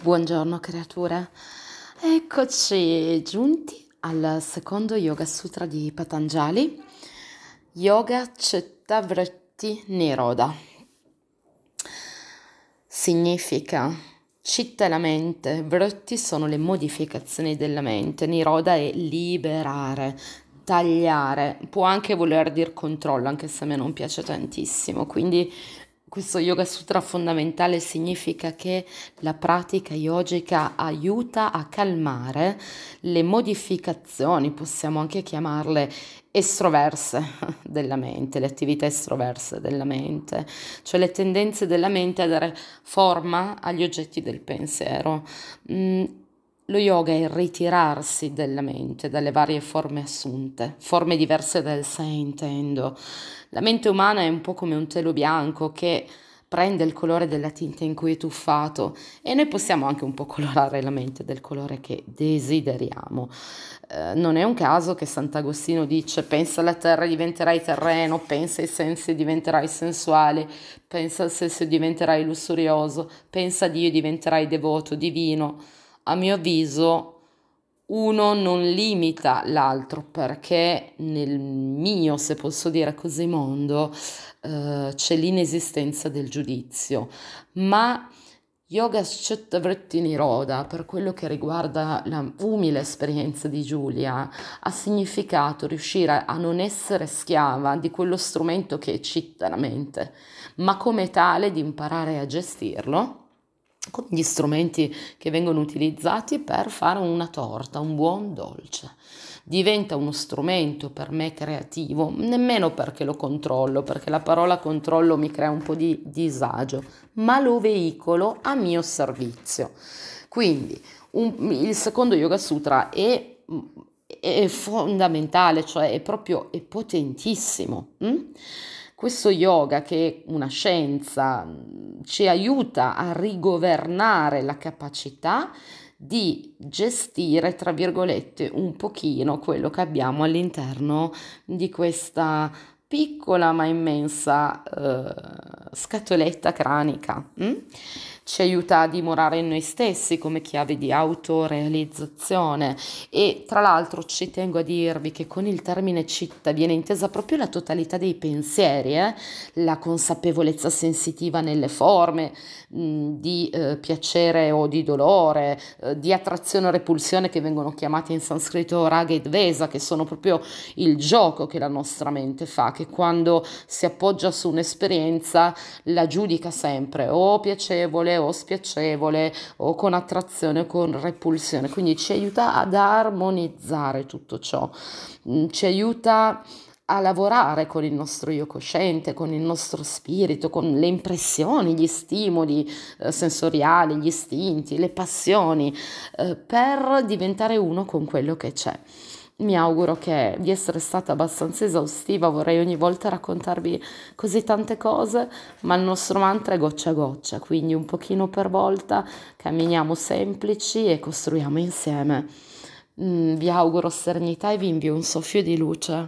Buongiorno creature, eccoci giunti al secondo Yoga Sutra di Patanjali, Yoga Chitta Vritti Niroda. Significa Citta è la mente, Vritti sono le modificazioni della mente, Niroda è liberare, tagliare, può anche voler dire controllo, anche se a me non piace tantissimo, quindi questo Yoga Sutra fondamentale significa che la pratica yogica aiuta a calmare le modificazioni, possiamo anche chiamarle estroverse della mente, le attività estroverse della mente, cioè le tendenze della mente a dare forma agli oggetti del pensiero. Mm, lo yoga è il ritirarsi della mente dalle varie forme assunte, forme diverse del sé intendo. La mente umana è un po' come un telo bianco che prende il colore della tinta in cui è tuffato e noi possiamo anche un po' colorare la mente del colore che desideriamo. Eh, non è un caso che Sant'Agostino dice pensa alla terra e diventerai terreno, pensa ai sensi e diventerai sensuale, pensa al sesso e diventerai lussurioso, pensa a Dio e diventerai devoto, divino a mio avviso uno non limita l'altro perché nel mio, se posso dire così, mondo eh, c'è l'inesistenza del giudizio, ma Yoga Vritti Niroda, per quello che riguarda la umile esperienza di Giulia, ha significato riuscire a non essere schiava di quello strumento che è citta la mente, ma come tale di imparare a gestirlo con gli strumenti che vengono utilizzati per fare una torta, un buon dolce. Diventa uno strumento per me creativo, nemmeno perché lo controllo, perché la parola controllo mi crea un po' di disagio, ma lo veicolo a mio servizio. Quindi un, il secondo Yoga Sutra è, è fondamentale, cioè è proprio è potentissimo. Hm? Questo yoga, che è una scienza, ci aiuta a rigovernare la capacità di gestire, tra virgolette, un pochino quello che abbiamo all'interno di questa piccola ma immensa uh, scatoletta cranica. Hm? ci aiuta a dimorare in noi stessi come chiave di autorealizzazione e tra l'altro ci tengo a dirvi che con il termine citta viene intesa proprio la totalità dei pensieri, eh? la consapevolezza sensitiva nelle forme mh, di eh, piacere o di dolore, eh, di attrazione o repulsione che vengono chiamati in sanscrito raga e dvesa, che sono proprio il gioco che la nostra mente fa, che quando si appoggia su un'esperienza la giudica sempre o piacevole o spiacevole o con attrazione o con repulsione, quindi ci aiuta ad armonizzare tutto ciò, mm, ci aiuta a lavorare con il nostro io cosciente, con il nostro spirito, con le impressioni, gli stimoli eh, sensoriali, gli istinti, le passioni, eh, per diventare uno con quello che c'è mi auguro che di essere stata abbastanza esaustiva, vorrei ogni volta raccontarvi così tante cose, ma il nostro mantra è goccia a goccia, quindi un pochino per volta camminiamo semplici e costruiamo insieme. Mm, vi auguro serenità e vi invio un soffio di luce.